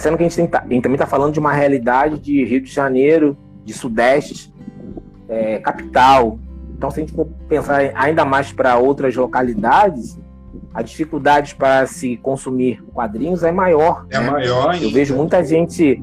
Sendo que a gente, tem, a gente também está falando de uma realidade de Rio de Janeiro, de Sudeste, é, capital. Então, se a gente for pensar ainda mais para outras localidades, a dificuldade para se consumir quadrinhos é maior. É né? maior. Ainda. Eu vejo muita gente,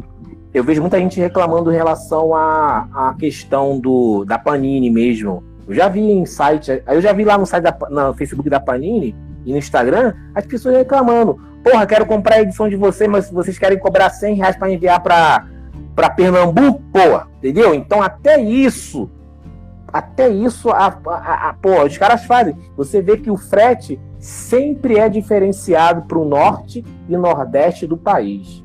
eu vejo muita gente reclamando em relação à, à questão do da Panini mesmo. Eu já vi em site, eu já vi lá no site da, no Facebook da Panini e no Instagram as pessoas reclamando. Porra, quero comprar a edição de vocês, mas vocês querem cobrar 100 reais para enviar para para Pernambuco, porra, entendeu? Então até isso, até isso, a, a, a, porra, os caras fazem. Você vê que o frete sempre é diferenciado para o norte e nordeste do país.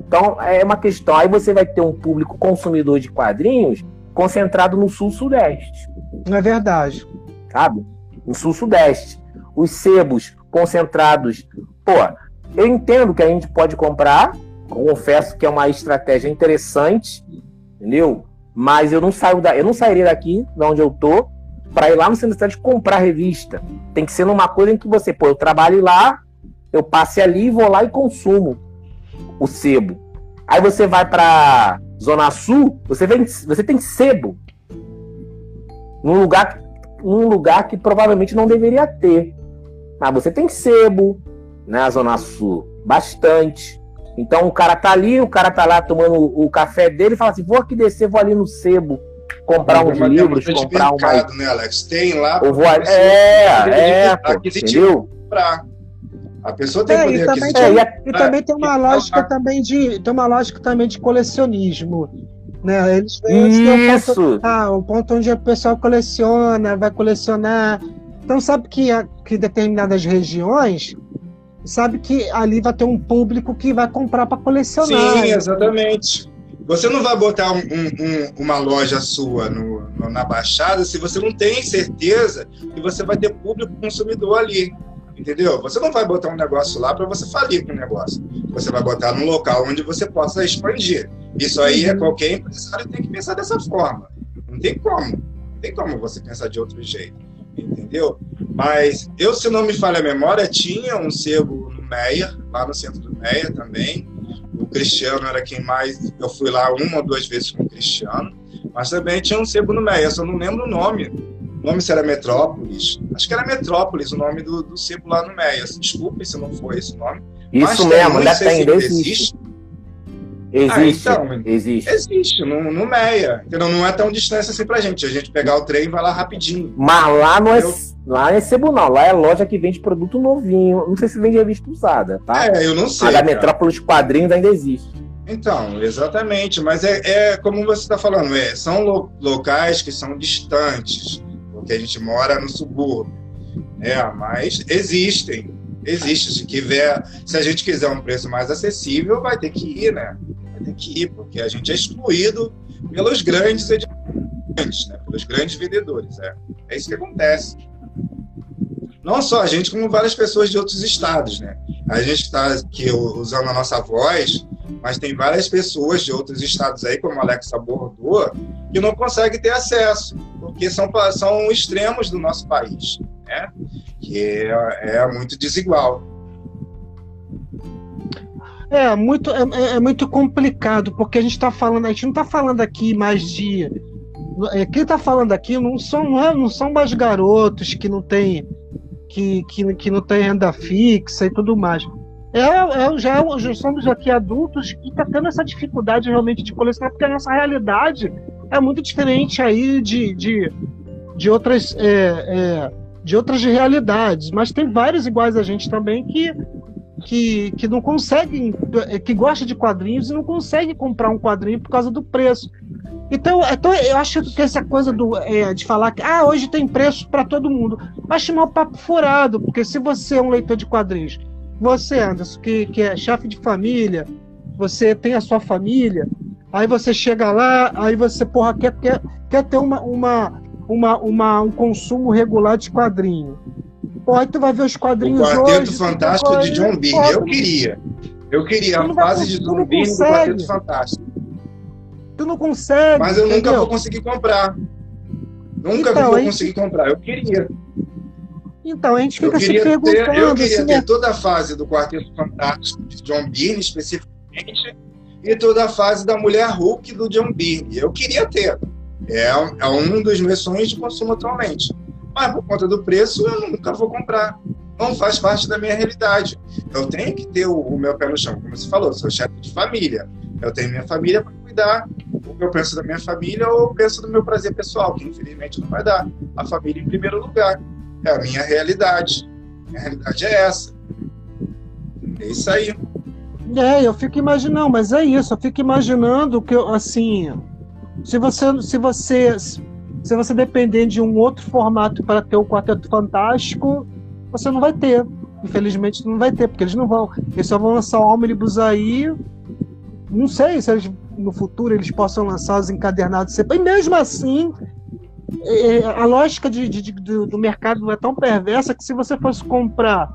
Então é uma questão. Aí você vai ter um público consumidor de quadrinhos concentrado no sul-sudeste. Não é verdade. Sabe? No sul-sudeste. Os sebos concentrados. Pô, eu entendo que a gente pode comprar confesso que é uma estratégia interessante, entendeu? Mas eu não saio da, eu não sairia daqui, de onde eu tô, para ir lá no centro da comprar revista. Tem que ser numa coisa em que você, pô, eu trabalho lá, eu passe ali, vou lá e consumo o sebo. Aí você vai para Zona Sul, você, vem, você tem sebo num lugar, num lugar que provavelmente não deveria ter. Mas você tem sebo na né, Zona Sul, bastante. Então o cara tá ali, o cara tá lá tomando o café dele e fala assim: vou aqui descer, vou ali no sebo comprar uns livros, comprar uma. né, Alex? Tem lá. Eu vou... É, é, pô, entendeu? Comprar. A pessoa tem é, poder e também, tem, é, e também tem uma lógica também de tem uma lógica também de colecionismo, né? Eles veem Isso. Um ponto, ah, um ponto onde o pessoal coleciona, vai colecionar. Então sabe que que determinadas regiões sabe que ali vai ter um público que vai comprar para colecionar. Sim, exatamente. Você não vai botar um, um, uma loja sua no, no, na Baixada se você não tem certeza que você vai ter público consumidor ali. Entendeu? Você não vai botar um negócio lá para você falir com o negócio. Você vai botar num local onde você possa expandir. Isso aí é qualquer empresário tem que pensar dessa forma. Não tem como. Não tem como você pensar de outro jeito entendeu? Mas eu, se não me falha a memória, tinha um sebo no Meia, lá no centro do Meia também. O Cristiano era quem mais. Eu fui lá uma ou duas vezes com o Cristiano, mas também tinha um sebo no Meia, só não lembro o nome. O nome se era Metrópolis. Acho que era Metrópolis o nome do, do sebo lá no Meia. Desculpe se não foi esse nome. Isso mesmo, ainda tem, existe. Existe, ah, então, existe. Existe, no, no Meia. Entendeu? Não é tão distância assim pra gente. A gente pegar o trem e vai lá rapidinho. Mas lá não é, lá é sebo, não. Lá é loja que vende produto novinho. Não sei se vende revista usada, tá? É, eu não sei. A da Metrópolis Quadrinhos ainda existe. Então, exatamente. Mas é, é como você está falando, é, são lo, locais que são distantes, porque a gente mora no subúrbio. É, mas existem. Existe. Se, tiver, se a gente quiser um preço mais acessível, vai ter que ir, né? tem que ir, porque a gente é excluído pelos grandes editantes, né? pelos grandes vendedores. É. é isso que acontece. Não só a gente, como várias pessoas de outros estados. Né? A gente está aqui usando a nossa voz, mas tem várias pessoas de outros estados aí, como a Alexa abordou, que não conseguem ter acesso, porque são, são extremos do nosso país, né? Que é, é muito desigual. É muito, é, é, é muito complicado, porque a gente está falando, a gente não está falando aqui mais de. É, quem está falando aqui não são, é, não são mais garotos que não tem que, que, que não tem renda fixa e tudo mais. É, é, já, já somos aqui adultos que está tendo essa dificuldade realmente de colecionar, porque a nossa realidade é muito diferente aí de, de, de outras é, de outras realidades, mas tem vários iguais a gente também que que, que não conseguem, que gosta de quadrinhos e não consegue comprar um quadrinho por causa do preço. Então, então eu acho que essa coisa do, é, de falar que ah, hoje tem preço para todo mundo, acho um papo furado, porque se você é um leitor de quadrinhos, você, Anderson, que, que é chefe de família, você tem a sua família, aí você chega lá, aí você, porra, quer, quer, quer ter uma, uma, uma, uma, um consumo regular de quadrinho. Aí tu vai ver os quadrinhos o Quarteto hoje, Fantástico de John Byrne. Eu queria. Eu queria a fase de John Byrne do Quarteto Fantástico. Tu não consegue. Mas eu entendeu? nunca vou conseguir comprar. Nunca então, vou gente... conseguir comprar. Eu queria. Então, a gente fica se perguntando. Ter, eu queria ter é... toda a fase do Quarteto Fantástico de John Byrne, especificamente e toda a fase da mulher Hulk do John Byrne. Eu queria ter. É, é um dos meus sonhos de consumo atualmente. Mas por conta do preço, eu nunca vou comprar. Não faz parte da minha realidade. Eu tenho que ter o, o meu pé no chão, como você falou, sou chefe de família. Eu tenho minha família para cuidar. O que eu penso da minha família ou eu penso do meu prazer pessoal, que infelizmente não vai dar. A família em primeiro lugar. É a minha realidade. Minha realidade é essa. É isso aí. É, eu fico imaginando, mas é isso, eu fico imaginando que, assim, se você, se você, se você depender de um outro formato para ter o Quarteto Fantástico, você não vai ter. Infelizmente não vai ter, porque eles não vão. Eles só vão lançar o ônibus aí. Não sei se eles, no futuro eles possam lançar os encadernados. E mesmo assim, é, é, a lógica de, de, de, do mercado é tão perversa que se você fosse comprar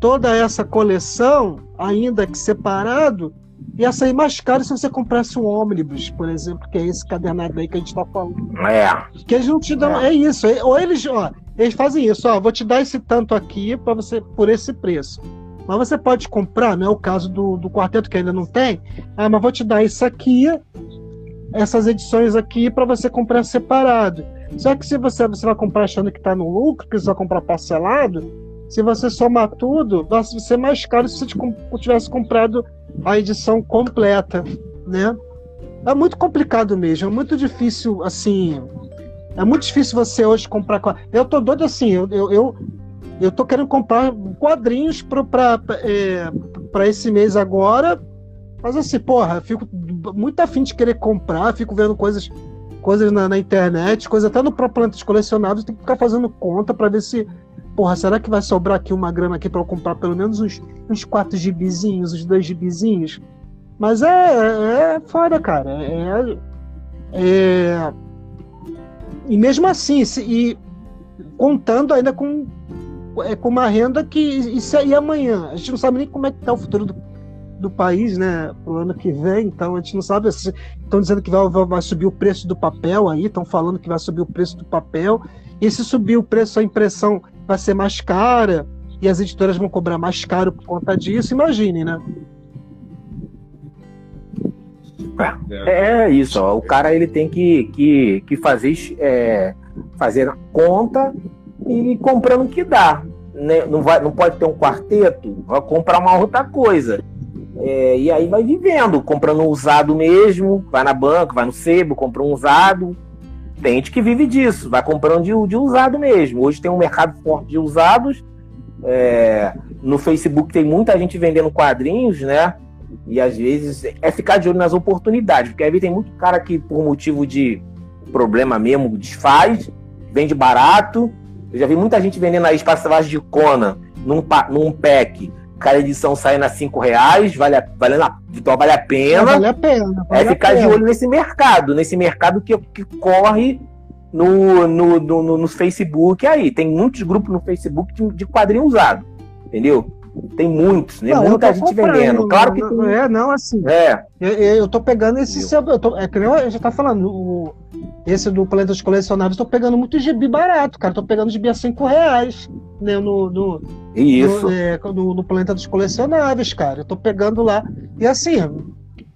toda essa coleção, ainda que separado, ia sair mais caro se você comprasse um ônibus, por exemplo, que é esse cadernado aí que a gente está falando. É. Que eles não te dão. É, é isso. Ou eles, ó, eles fazem isso, ó, vou te dar esse tanto aqui para você por esse preço. Mas você pode comprar, não é o caso do, do quarteto que ainda não tem. Ah, mas vou te dar isso aqui, essas edições aqui para você comprar separado. Só que se você, você vai comprar achando que está no lucro, que você vai comprar parcelado, se você somar tudo, vai ser mais caro se você tivesse comprado a edição completa, né? É muito complicado mesmo, é muito difícil, assim. É muito difícil você hoje comprar. Eu tô doido assim, eu, eu, eu, eu tô querendo comprar quadrinhos para é, esse mês agora, mas assim, porra, fico muito afim de querer comprar, fico vendo coisas coisas na, na internet, coisas até no próprio Plantas Colecionáveis, tem que ficar fazendo conta para ver se porra, será que vai sobrar aqui uma grana aqui para eu comprar pelo menos uns, uns quatro gibizinhos, uns dois gibizinhos? Mas é, é, é foda, cara. É, é, e mesmo assim, se, e contando ainda com, é, com uma renda que. Isso aí amanhã. A gente não sabe nem como é que tá o futuro do, do país, né, pro ano que vem, então a gente não sabe. Estão dizendo que vai, vai, subir o preço do papel aí, estão falando que vai subir o preço do papel. E se subir o preço, a impressão vai ser mais cara e as editoras vão cobrar mais caro por conta disso, imagine, né? É, é isso, ó. o cara ele tem que, que, que fazer, é, fazer conta e comprando o que dá. Né? Não, vai, não pode ter um quarteto, vai comprar uma outra coisa. É, e aí vai vivendo, comprando usado mesmo, vai na banca, vai no sebo, compra um usado, tem gente que vive disso, vai comprando de, de usado mesmo. Hoje tem um mercado forte de usados. É, no Facebook tem muita gente vendendo quadrinhos, né? E às vezes é ficar de olho nas oportunidades, porque vezes tem muito cara que, por motivo de problema mesmo, desfaz, vende barato. Eu já vi muita gente vendendo aí espaço de Conan num, num pack cada edição saindo a 5 reais, vale a, vale, a, então vale a pena. Vale a pena. Vale é ficar pena. de olho nesse mercado, nesse mercado que, que corre no, no, no, no Facebook aí. Tem muitos grupos no Facebook de, de quadrinho usado, entendeu? Tem muitos, né? Não, Muita gente vendendo. Claro que não, É, não, assim. É. Eu, eu tô pegando esse. Seu, eu tô, é que eu já tá falando. O, esse do Planeta dos Colecionáveis, tô pegando muito gibi barato, cara. Tô pegando gibi a 5 reais né, no, no, Isso. No, é, no, no, Planeta dos Colecionáveis, cara. Eu tô pegando lá. E assim,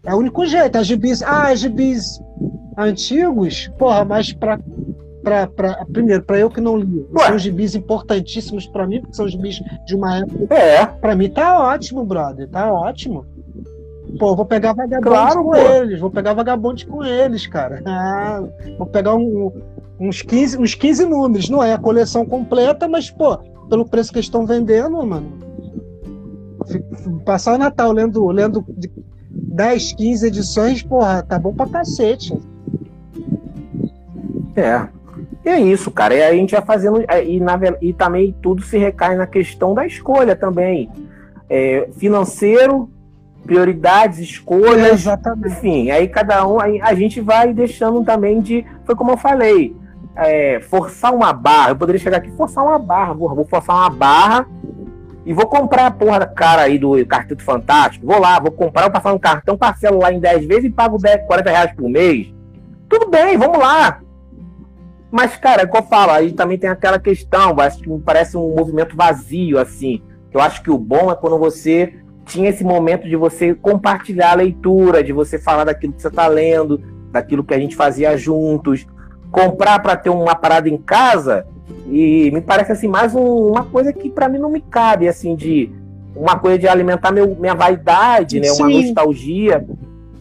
é o único jeito. As gibis. Ah, gibis antigos, porra, mas pra Pra, pra, primeiro, para eu que não li, Ué. são gibis importantíssimos para mim, porque são gibis de uma época. É. Para mim tá ótimo, brother, tá ótimo. Pô, vou pegar vagabonde claro, com pô. eles, vou pegar vagabonde com eles, cara. Ah, vou pegar um, uns, 15, uns 15 números, não é a coleção completa, mas, pô, pelo preço que eles estão vendendo, mano. Passar o Natal lendo, lendo 10, 15 edições, porra, tá bom pra cacete. É. E é isso, cara. E a gente vai fazendo. É, e, na, e também tudo se recai na questão da escolha também. É, financeiro, prioridades, escolhas. É, exatamente. Enfim, aí cada um. Aí a gente vai deixando também de. Foi como eu falei. É, forçar uma barra. Eu poderia chegar aqui forçar uma barra. Vou, vou forçar uma barra e vou comprar a porra da cara aí do Quarteto Fantástico. Vou lá, vou comprar, vou passar um cartão, parcelo lá em 10 vezes e pago 10, 40 reais por mês. Tudo bem, vamos lá. Mas, cara, é o que eu falo, aí também tem aquela questão, acho que me parece um movimento vazio, assim. Eu acho que o bom é quando você tinha esse momento de você compartilhar a leitura, de você falar daquilo que você está lendo, daquilo que a gente fazia juntos, comprar para ter uma parada em casa e me parece assim mais um, uma coisa que para mim não me cabe assim de uma coisa de alimentar meu, minha vaidade, né, uma nostalgia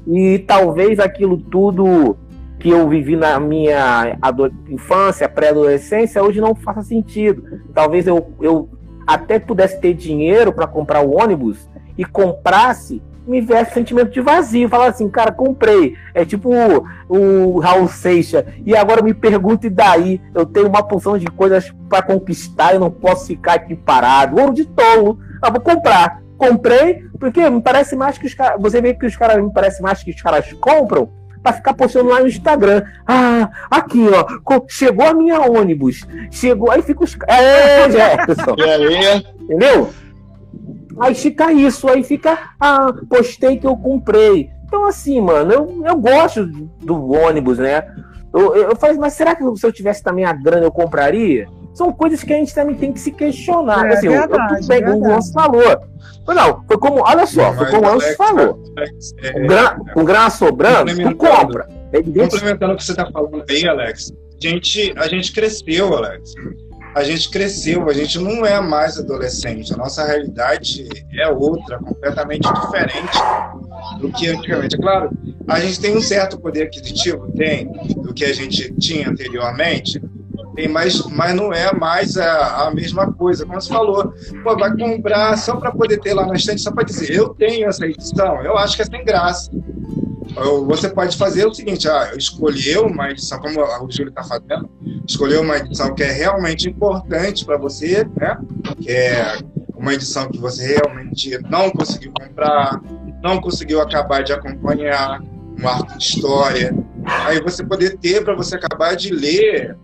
e talvez aquilo tudo que eu vivi na minha infância, pré-adolescência, hoje não faça sentido. Talvez eu, eu até pudesse ter dinheiro para comprar o ônibus e comprasse, me viesse sentimento de vazio. Falar assim, cara, comprei. É tipo o, o Raul Seixas. E agora me pergunta, e daí? Eu tenho uma porção de coisas para conquistar, eu não posso ficar aqui parado. Ouro de tolo. Eu vou comprar. Comprei, porque me parece mais que os caras. Você vê que os caras me parece mais que os caras compram para ficar postando lá no Instagram. Ah, aqui, ó, chegou a minha ônibus. Chegou, aí fica os. É, Jefferson. E aí? Entendeu? Aí fica isso, aí fica, ah, postei que eu comprei. Então, assim, mano, eu, eu gosto do ônibus, né? Eu, eu, eu falei, mas será que se eu tivesse também a grana eu compraria? São coisas que a gente também tem que se questionar. É, assim, verdade, eu, eu peguei o Gonçalo falou. Não, foi como, olha só, foi como o Anso falou. Alex, é, com, grana, com grana sobrando, tu compra. É complementando o que você está falando aí, Alex, a gente, a gente cresceu, Alex a gente cresceu, a gente não é mais adolescente, a nossa realidade é outra, completamente diferente do que antigamente. É claro, a gente tem um certo poder aquisitivo, tem, do que a gente tinha anteriormente, tem, mas, mas não é mais a, a mesma coisa. Como você falou, pô, vai comprar só para poder ter lá na estante, só para dizer, eu tenho essa edição, eu acho que é sem graça. Você pode fazer o seguinte, ah, escolher uma edição, como o Júlio está fazendo, escolher uma edição que é realmente importante para você, né? que é uma edição que você realmente não conseguiu comprar, não conseguiu acabar de acompanhar, um arco de história. Aí você poder ter para você acabar de ler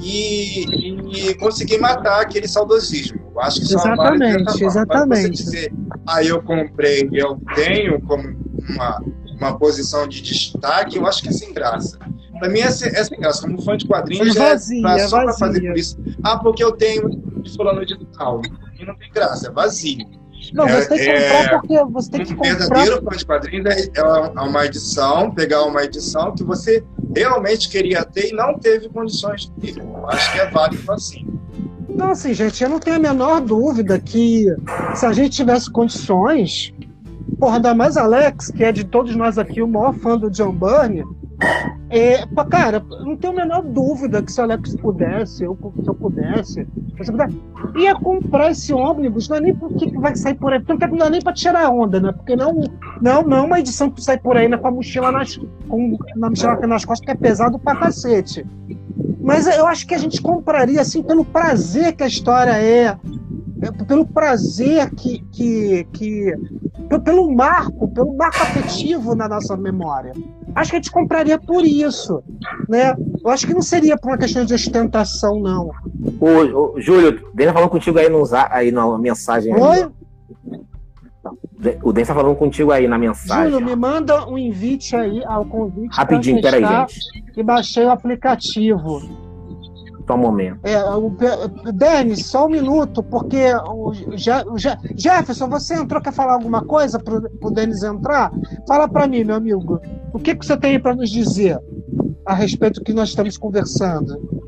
e, e, conseguir matar aquele saudosismo. Eu acho que isso exatamente, é exatamente. Você dizer, ah, eu comprei, eu tenho como uma uma posição de destaque, eu acho que é sem graça. Para mim é sem, é sem graça. Como fã de quadrinhos, é, vazia, é, pra, é só para fazer por isso. Ah, porque eu tenho de fulano de tal. E não tem graça, é vazio. Não, você tem que comprar é, porque você tem que comprar. Verdadeiro fã de quadrinhos é, é uma edição, pegar uma edição que você realmente queria ter e não teve condições de ter. Acho que é válido assim. Não, assim, gente, eu não tenho a menor dúvida que se a gente tivesse condições, Porra, ainda mais Alex, que é de todos nós aqui o maior fã do John Byrne. É, cara, não tenho a menor dúvida que se o Alex pudesse, eu, se eu pudesse, se eu pudesse, ia comprar esse ônibus, não é nem porque vai sair por aí, porque não é nem para tirar onda, né? Porque não, não, não é uma edição que sai por aí né, com a mochila nas, com, na mochila nas costas, que é pesado pra cacete. Mas eu acho que a gente compraria assim pelo prazer que a história é, pelo prazer que, que, que pelo marco, pelo marco afetivo na nossa memória. Acho que a gente compraria por isso, né? Eu acho que não seria por uma questão de ostentação, não. Ô, ô Júlio, o Denner falando contigo aí, no, aí na mensagem. Oi? Aí, o Denner tá falando contigo aí na mensagem. Júlio, me manda um invite aí ao convite. Rapidinho, peraí, gente. E baixei o aplicativo só um momento. É, o, Denis, só um minuto, porque o, o Jefferson, você entrou, quer falar alguma coisa para o Denis entrar? Fala para mim, meu amigo. O que, que você tem para nos dizer a respeito do que nós estamos conversando?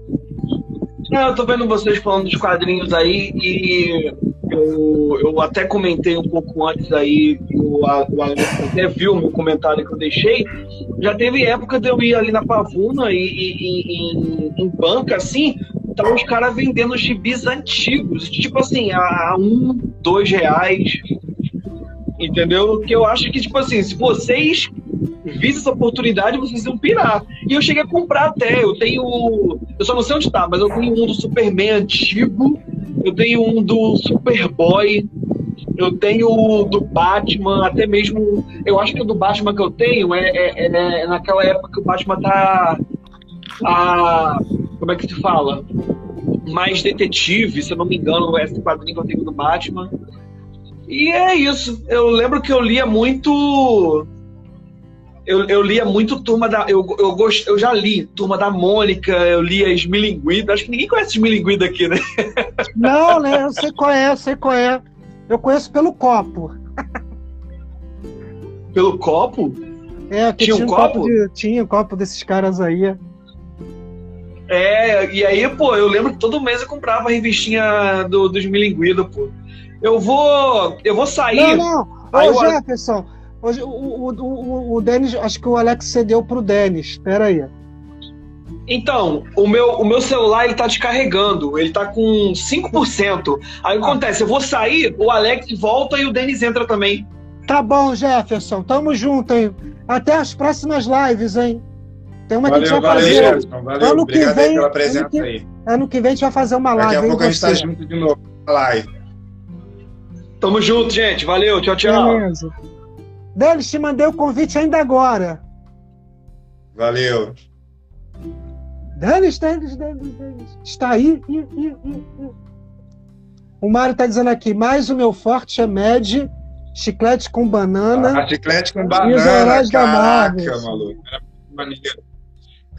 Não, eu tô vendo vocês falando dos quadrinhos aí e eu, eu até comentei um pouco antes aí, o, o até viu o meu comentário que eu deixei. Já teve época de eu ir ali na Pavuna e, e, em, em banca assim, estavam os caras vendendo gibis antigos, tipo assim, a, um, dois reais. Entendeu? Que eu acho que, tipo assim, se vocês vissem essa oportunidade, vocês iam pirar. E eu cheguei a comprar até. Eu tenho. Eu só não sei onde tá, mas eu tenho um do Superman antigo eu tenho um do Superboy, eu tenho do Batman, até mesmo. Eu acho que o do Batman que eu tenho é, é, é, é naquela época que o Batman tá. A, como é que se fala? Mais detetive, se eu não me engano, é esse quadrinho que eu tenho do Batman. E é isso. Eu lembro que eu lia muito eu, eu lia muito Turma da. Eu, eu, gost, eu já li Turma da Mônica, eu li a Esmilinguida. Acho que ninguém conhece Esmilinguida aqui, né? Não, né? Eu sei qual é, eu sei qual é. Eu conheço pelo copo. Pelo copo? É, Tinha tinha, um copo? copo de- tinha um copo desses caras aí. É, e aí, pô, eu lembro que todo mês eu comprava a revistinha do, dos Milinguido, pô. Eu vou. Eu vou sair. Não, não. Aí Ô, o- Jefferson, hoje, o, o, o, o, Denis, acho que o Alex cedeu pro Denis. Espera aí. Então, o meu, o meu celular ele tá descarregando, ele tá com 5%. Aí o que acontece? Eu vou sair, o Alex volta e o Denis entra também. Tá bom, Jefferson. Tamo junto, hein? Até as próximas lives, hein? Tem uma que a Valeu, gente vai valeu, fazer. Jefferson. Valeu. Ano que Obrigado aí vem- pela presença ano que- aí. Ano que vem a gente vai fazer uma Daqui live. a pouco a hein, gente tá junto de novo na live. Tamo junto, gente. Valeu, tchau, tchau. Beleza. Denis, te mandei o convite ainda agora. Valeu. Denis. Está aí? O Mário tá dizendo aqui, mas o meu forte é Med, chiclete com banana. A chiclete com E os banana, heróis da Marvel. maluco. Era muito maneiro.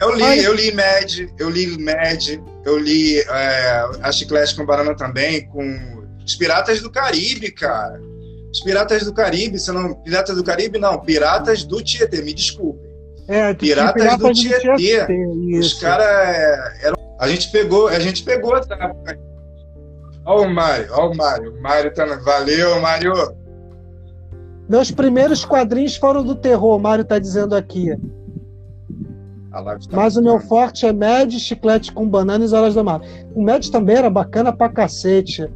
Eu li, eu li Mad, eu li Mad, eu li é, a chiclete com banana também, com os Piratas do Caribe, cara. Os Piratas do Caribe, se não. Piratas do Caribe, não, Piratas do Tietê, me desculpe. É, tinha Piratas do Tietê. Tietê, Os caras eram. A gente pegou, a gente pegou essa época. Ó o Mário, ó o Mário. O Mário tá. Valeu, Mário. Meus primeiros quadrinhos foram do terror, o Mário tá dizendo aqui. A tá Mas o meu forte é Med, chiclete com banana e heróis da Marvel. O Med também era bacana pra cacete.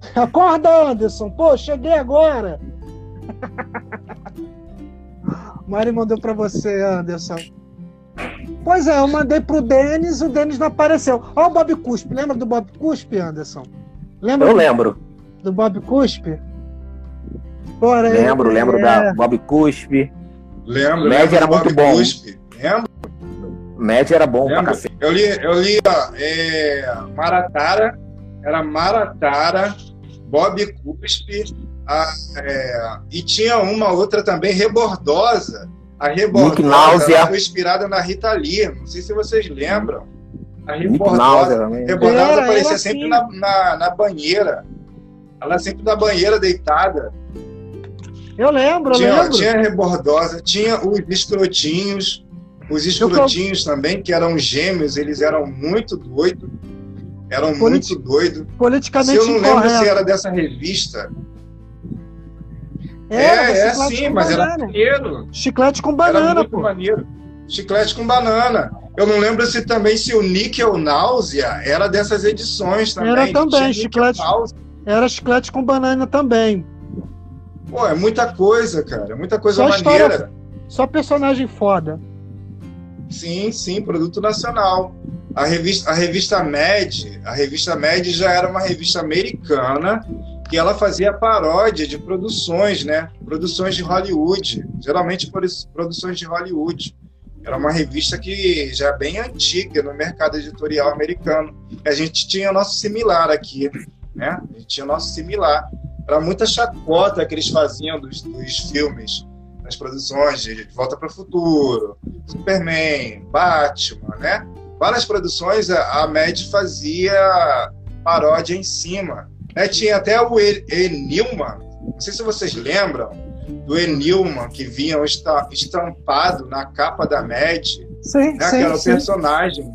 Acorda, Anderson. Pô, cheguei agora. O Mário mandou pra você, Anderson. Pois é, eu mandei pro Denis, o Denis não apareceu. Ó o Bob Cuspe. Lembra do Bob Cuspe, Anderson? Lembra Eu lembro. do Bob Cuspe? Porém, Lembro, lembro é, da Bob Cuspe. Lembro, Média lembro era do Bob muito bom. Cuspe. Lembro, Média era bom pra lembro. cacete. Eu li, eu li ó, é, Maratara, era Maratara, Bob Cuspe, a, é, e tinha uma outra também, Rebordosa. A Rebordosa ela foi inspirada na Rita Lee, não sei se vocês lembram. A Rebordosa. Rebordosa Era, aparecia era sempre assim. na, na, na banheira. Ela sempre na banheira deitada. Eu lembro, eu Tinha, lembro. tinha rebordosa, tinha os escrotinhos, os escrotinhos também, que eram gêmeos, eles eram muito doidos. Eram Politi- muito doidos. Se Politicamente eu não lembro incorreto. se era dessa revista. Era, é, é chiclete sim, mas era banana. maneiro. Chiclete com era banana, pô. maneiro. Chiclete com banana. Eu não lembro se também se o Níquel Náusea era dessas edições também. Era também, chiclete. Era chiclete com banana também. Pô, é muita coisa, cara. É muita coisa Só maneira. história- Só personagem foda. Sim, sim, produto nacional. A revista, a revista Med, a revista Med já era uma revista americana que ela fazia paródia de produções, né? Produções de Hollywood, geralmente produ- produções de Hollywood. Era uma revista que já é bem antiga no mercado editorial americano. A gente tinha nosso similar aqui, né? A gente tinha nosso similar. Era muita chacota que eles faziam dos, dos filmes, das produções De Volta para o Futuro, Superman, Batman, né? Várias produções a Mad fazia paródia em cima. Né? Tinha até o E. E. Newman, não sei se vocês lembram, do E. Newman, que vinha esta- estampado na capa da Mad, Sim, né? que sim, era sim. personagem.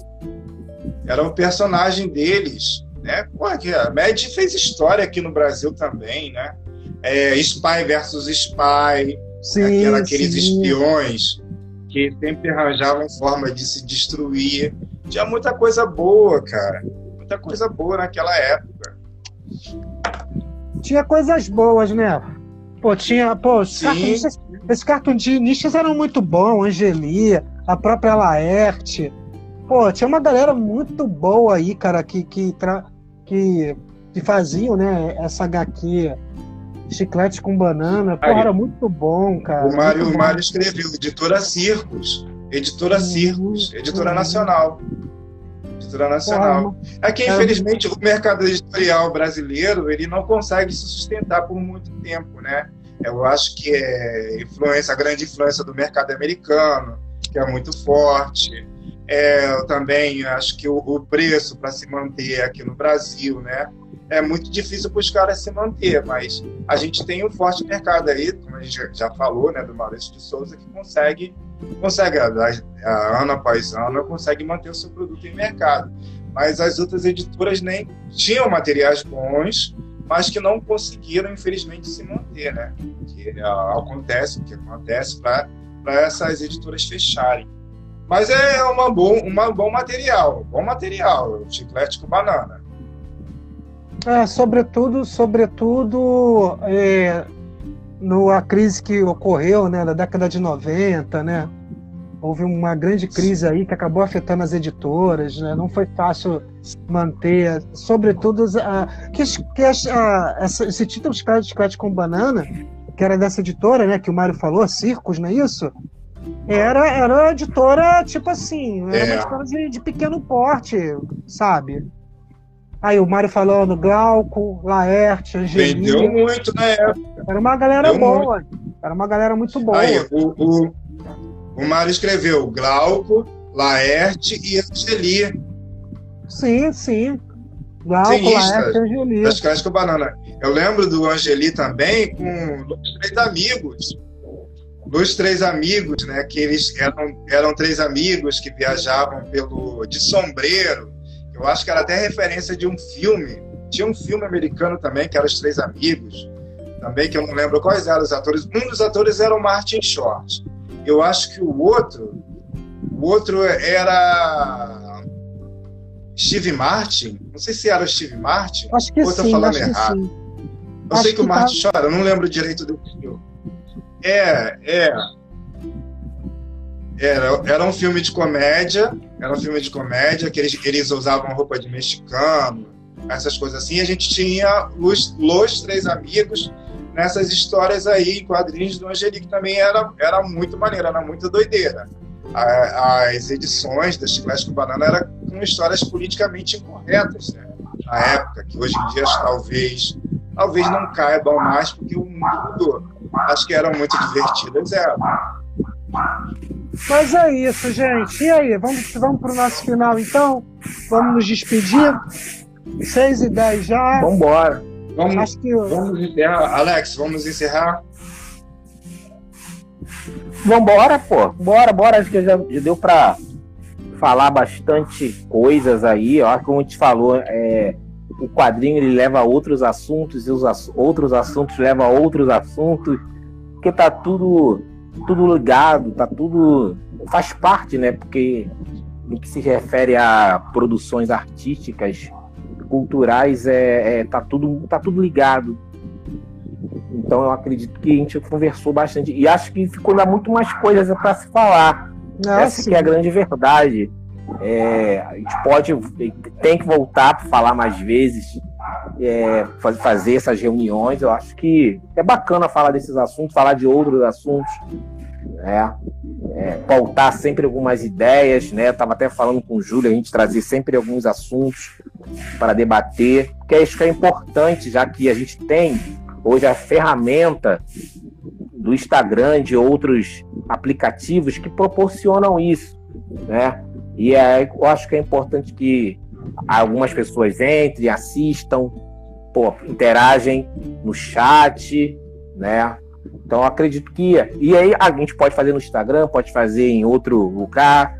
Era o personagem deles. Né? Pô, a Mad fez história aqui no Brasil também, né? É, Spy versus Spy, Sim, Aquela, aqueles espiões que sempre arranjavam forma de se destruir. Tinha muita coisa boa, cara. Muita coisa boa naquela época. Tinha coisas boas, né? Pô, tinha. Pô, esses cartunistas, esses cartunistas eram muito bons, Angeli, a própria Laerte. Pô, tinha uma galera muito boa aí, cara, que, que, tra... que, que faziam, né, essa HQ. Chiclete com banana. Pô, era muito bom, cara. o Mário, o bom. Mário escreveu Editora Circos. Editora. Circos. Editora. Nacional. Editora Nacional. É que, infelizmente, o mercado editorial brasileiro ele não consegue se sustentar por muito tempo, né? Eu acho que é influência, a grande influência do mercado americano, que é muito forte. É, eu também acho que o, o preço para se manter aqui no Brasil, né? é muito difícil para os caras se manter, mas a gente tem um forte mercado aí, como a gente já falou, né, do Maurício de Souza, que consegue, consegue a, ano após ano, consegue manter o seu produto em mercado. Mas as outras editoras nem tinham materiais bons, mas que não conseguiram, infelizmente, se manter, né? Que acontece o que acontece para essas editoras fecharem. Mas é uma bom, uma bom material, bom material, chiclete com banana. É, sobretudo, sobretudo é, no, a crise que ocorreu né, na década de 90, né? Houve uma grande crise aí que acabou afetando as editoras, né? não foi fácil manter, sobretudo a, que, que a, essa, esse título de Chiclete com Banana, que era dessa editora, né, que o Mário falou, Circos, não é isso? Era, era uma editora, tipo assim, era é. uma editora de, de pequeno porte, sabe? Aí o Mário falando Glauco, Laerte, Angelina. Vendeu muito na época. Era uma galera boa. Muito. Era uma galera muito boa. Aí, o, o, o Mário escreveu Glauco, Laerte e Angeli. Sim, sim. Glauco, sim, Laerte e Angeli. Das Cascas Banana. Eu lembro do Angeli também com os três amigos. Dos três amigos, né? Que eles eram, eram três amigos que viajavam pelo de sombreiro eu acho que era até referência de um filme. Tinha um filme americano também, que era Os Três Amigos, também, que eu não lembro quais eram os atores. Um dos atores era o Martin Short. Eu acho que o outro, o outro era Steve Martin. Não sei se era o Steve Martin. Acho que ou sim, falando errado. Eu acho sei que, que o Martin tá... Short, eu não lembro direito do filme. É, é. Era, era um filme de comédia, era um filme de comédia que eles, eles usavam roupa de mexicano, essas coisas assim. A gente tinha os, os três amigos nessas histórias aí, quadrinhos do Angelique também era, era muito maneiro, era muito doideira. A, as edições da Chiclete com Banana eram com histórias politicamente incorretas, né? Na época, que hoje em dia talvez, talvez não caibam mais, porque o mundo mudou. Acho que eram muito divertidas, eram. Mas é isso, gente. E aí, vamos, vamos para o nosso final então? Vamos nos despedir? 6 e 10 já. Vambora. Vamos, Acho que... vamos encerrar. Alex, vamos encerrar? Vambora, pô. Bora, bora. Acho que já, já deu para falar bastante coisas aí. Ó, como a gente falou, é, o quadrinho ele leva a outros assuntos e os ass outros assuntos levam a outros assuntos. Porque tá tudo tudo ligado, tá tudo faz parte, né? Porque no que se refere a produções artísticas, culturais, é, é tá tudo tá tudo ligado. Então eu acredito que a gente conversou bastante e acho que ficou ainda muito mais coisas para se falar. Ah, Essa que é a grande verdade. É, a gente pode tem que voltar para falar mais vezes é, fazer essas reuniões. Eu acho que é bacana falar desses assuntos, falar de outros assuntos, né? É, pautar sempre algumas ideias, né? Estava até falando com o Júlio, a gente trazer sempre alguns assuntos para debater, porque isso que é importante, já que a gente tem hoje a ferramenta do Instagram, de outros aplicativos que proporcionam isso, né? E é, eu acho que é importante que algumas pessoas entrem, assistam, pô, interagem no chat, né? Então acredito que e aí a gente pode fazer no Instagram, pode fazer em outro lugar,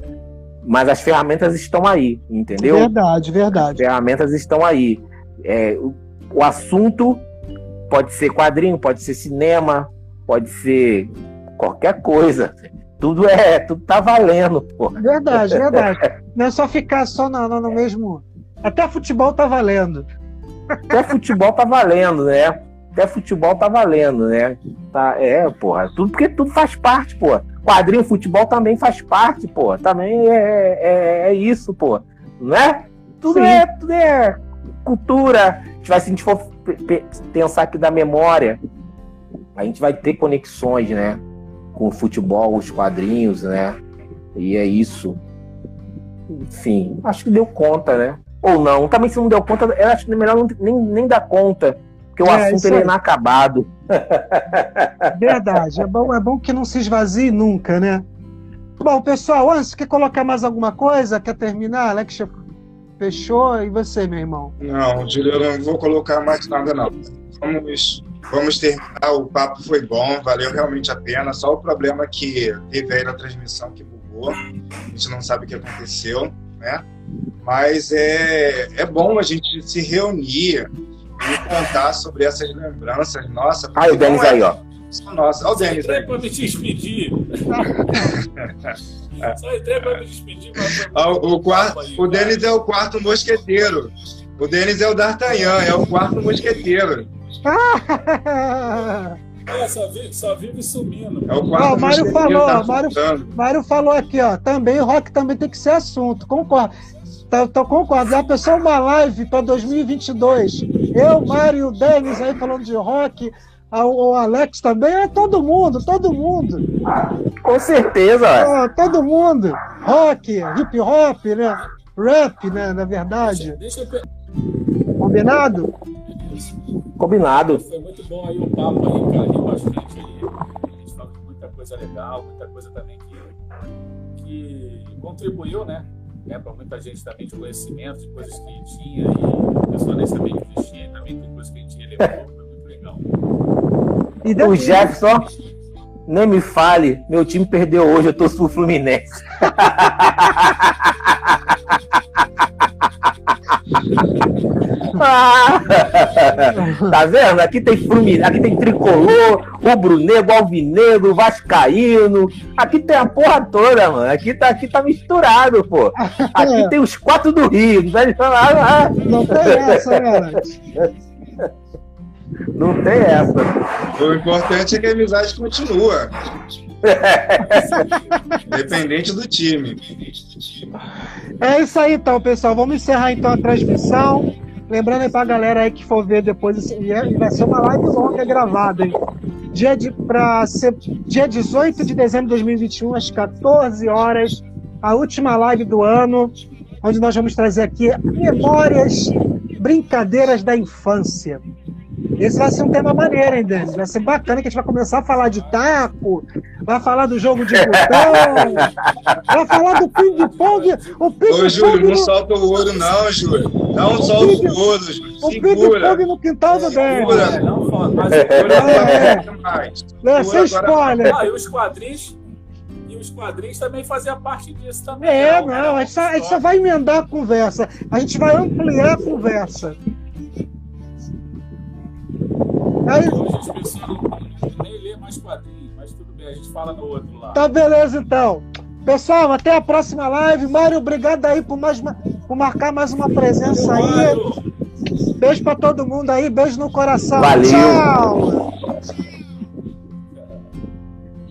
mas as ferramentas estão aí, entendeu? Verdade, verdade. As ferramentas estão aí. É, o, o assunto pode ser quadrinho, pode ser cinema, pode ser qualquer coisa. Tudo é, tudo tá valendo, pô. Verdade, verdade. Não é só ficar só no, no mesmo. Até futebol tá valendo. Até futebol tá valendo, né? Até futebol tá valendo, né? Tá, é, porra. Tudo porque tudo faz parte, pô. Quadrinho, futebol também faz parte, pô. Também é, é, é isso, pô. Não é? Tudo Sim. é, tudo é cultura. Se a gente for pensar aqui da memória, a gente vai ter conexões, né? Com o futebol, os quadrinhos, né? E é isso. Enfim, acho que deu conta, né? Ou não. Também se não deu conta, eu acho que é melhor não, nem, nem dar conta. Porque o é, assunto ele é inacabado. Verdade. É bom, é bom que não se esvazie nunca, né? Bom, pessoal, antes, quer colocar mais alguma coisa? Quer terminar, Alex? Fechou? E você, meu irmão? Não, Júlio, eu não vou colocar mais nada, não. Vamos, vamos terminar. O papo foi bom, valeu realmente a pena. Só o problema que teve aí na transmissão que bugou. A gente não sabe o que aconteceu, né? Mas é, é bom a gente se reunir e contar sobre essas lembranças. Nossa, Aí o Denis é aí, ó. só Nossa, olha o Denis Entrei aí. pra me despedir. Só entrei pra me despedir. Ah, O, quarto, o cara. Denis é o quarto mosqueteiro. O Denis é o D'Artagnan, é o quarto mosqueteiro. É, só vive, só vive sumindo. É o quarto Ó, o Mário falou, tá o Mário- falou aqui, ó. Também o rock também tem que ser assunto. Concordo. Tá, tô concordo. Já pensou uma live para 2022? Eu, Mário, o Denis aí falando de rock. a- O Alex também. É todo mundo, todo mundo. Com certeza. Ó, todo mundo. Rock, hip hop, né? Rap, né? Na verdade. Deixa eu pe- Combinado? Combinado. Foi muito bom aí o papo aí, cara. Ri bastante aí. A gente falou de muita coisa legal, muita coisa também que, que contribuiu, né? né para muita gente também de conhecimento, de coisas que tinha, e pessoas nem sabia que existia, e também tem coisas que a gente relevou, foi muito legal. E O Jefferson, nem me fale, meu time perdeu hoje, eu tô pro Fluminense. Ah, tá vendo? Aqui tem Fluminense, aqui tem tricolor, rubro-negro, alvinegro, vascaíno. Aqui tem a porra toda, mano. Aqui tá, aqui tá misturado, pô. Aqui tem os quatro do Rio. Não ah, não tem essa, né, Alex? não tem essa. O importante é que a amizade continua. Independente do time. É isso aí, então, pessoal. Vamos encerrar então a transmissão. Lembrando aí pra galera aí que for ver depois, e é- vai ser uma live longa gravada, hein? Dia, de, pra ser, dia 18 de dezembro de 2021, às 14 horas, a última live do ano, onde nós vamos trazer aqui memórias, brincadeiras da infância. Esse vai ser um tema maneiro, hein, Denis? Vai ser bacana que a gente vai começar a falar de taco, vai falar do jogo de botão, vai falar do ping-pong. O Ô, Júlio, não no- solta o ouro, não, Júlio. Não solta o ouro, Júlio. o Segura. ping-pong no quintal do Denis. Segura. É, não foda, mas Segura É. Sem Segura agora. spoiler. Ah, e os quadrinhos. E os quadrinhos também faziam parte disso também. É, né? não, a gente, só, a gente só vai emendar a conversa. A gente vai ampliar a conversa. Aí, Hoje as pessoas não nem lê mais quadrinhos, mas tudo bem, a gente fala no outro lá. tá beleza então. Pessoal, até a próxima live. Mário, obrigado aí por, mais, uma- por marcar mais uma presença aí. Beijo pra todo mundo aí, beijo no coração. Valeu. Tchau.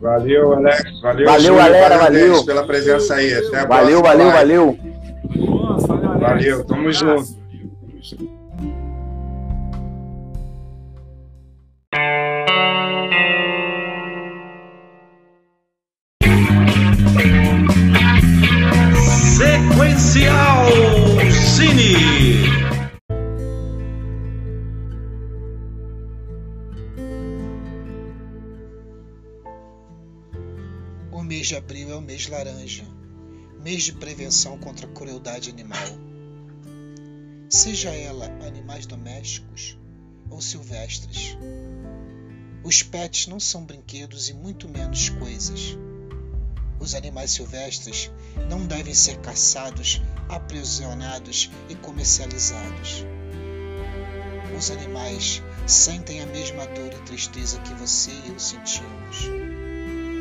Valeu, Alex. Valeu, Valeu, galera, valeu. pela presença aí. Até a Valeu, próxima valeu, live. valeu. Nossa, valeu, Alex. Valeu, tamo junto. De abril é o mês laranja, mês de prevenção contra a crueldade animal. Seja ela animais domésticos ou silvestres. Os pets não são brinquedos e muito menos coisas. Os animais silvestres não devem ser caçados, aprisionados e comercializados. Os animais sentem a mesma dor e tristeza que você e eu sentimos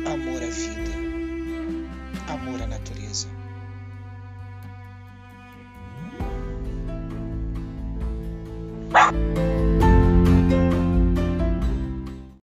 amor à vida, amor à natureza.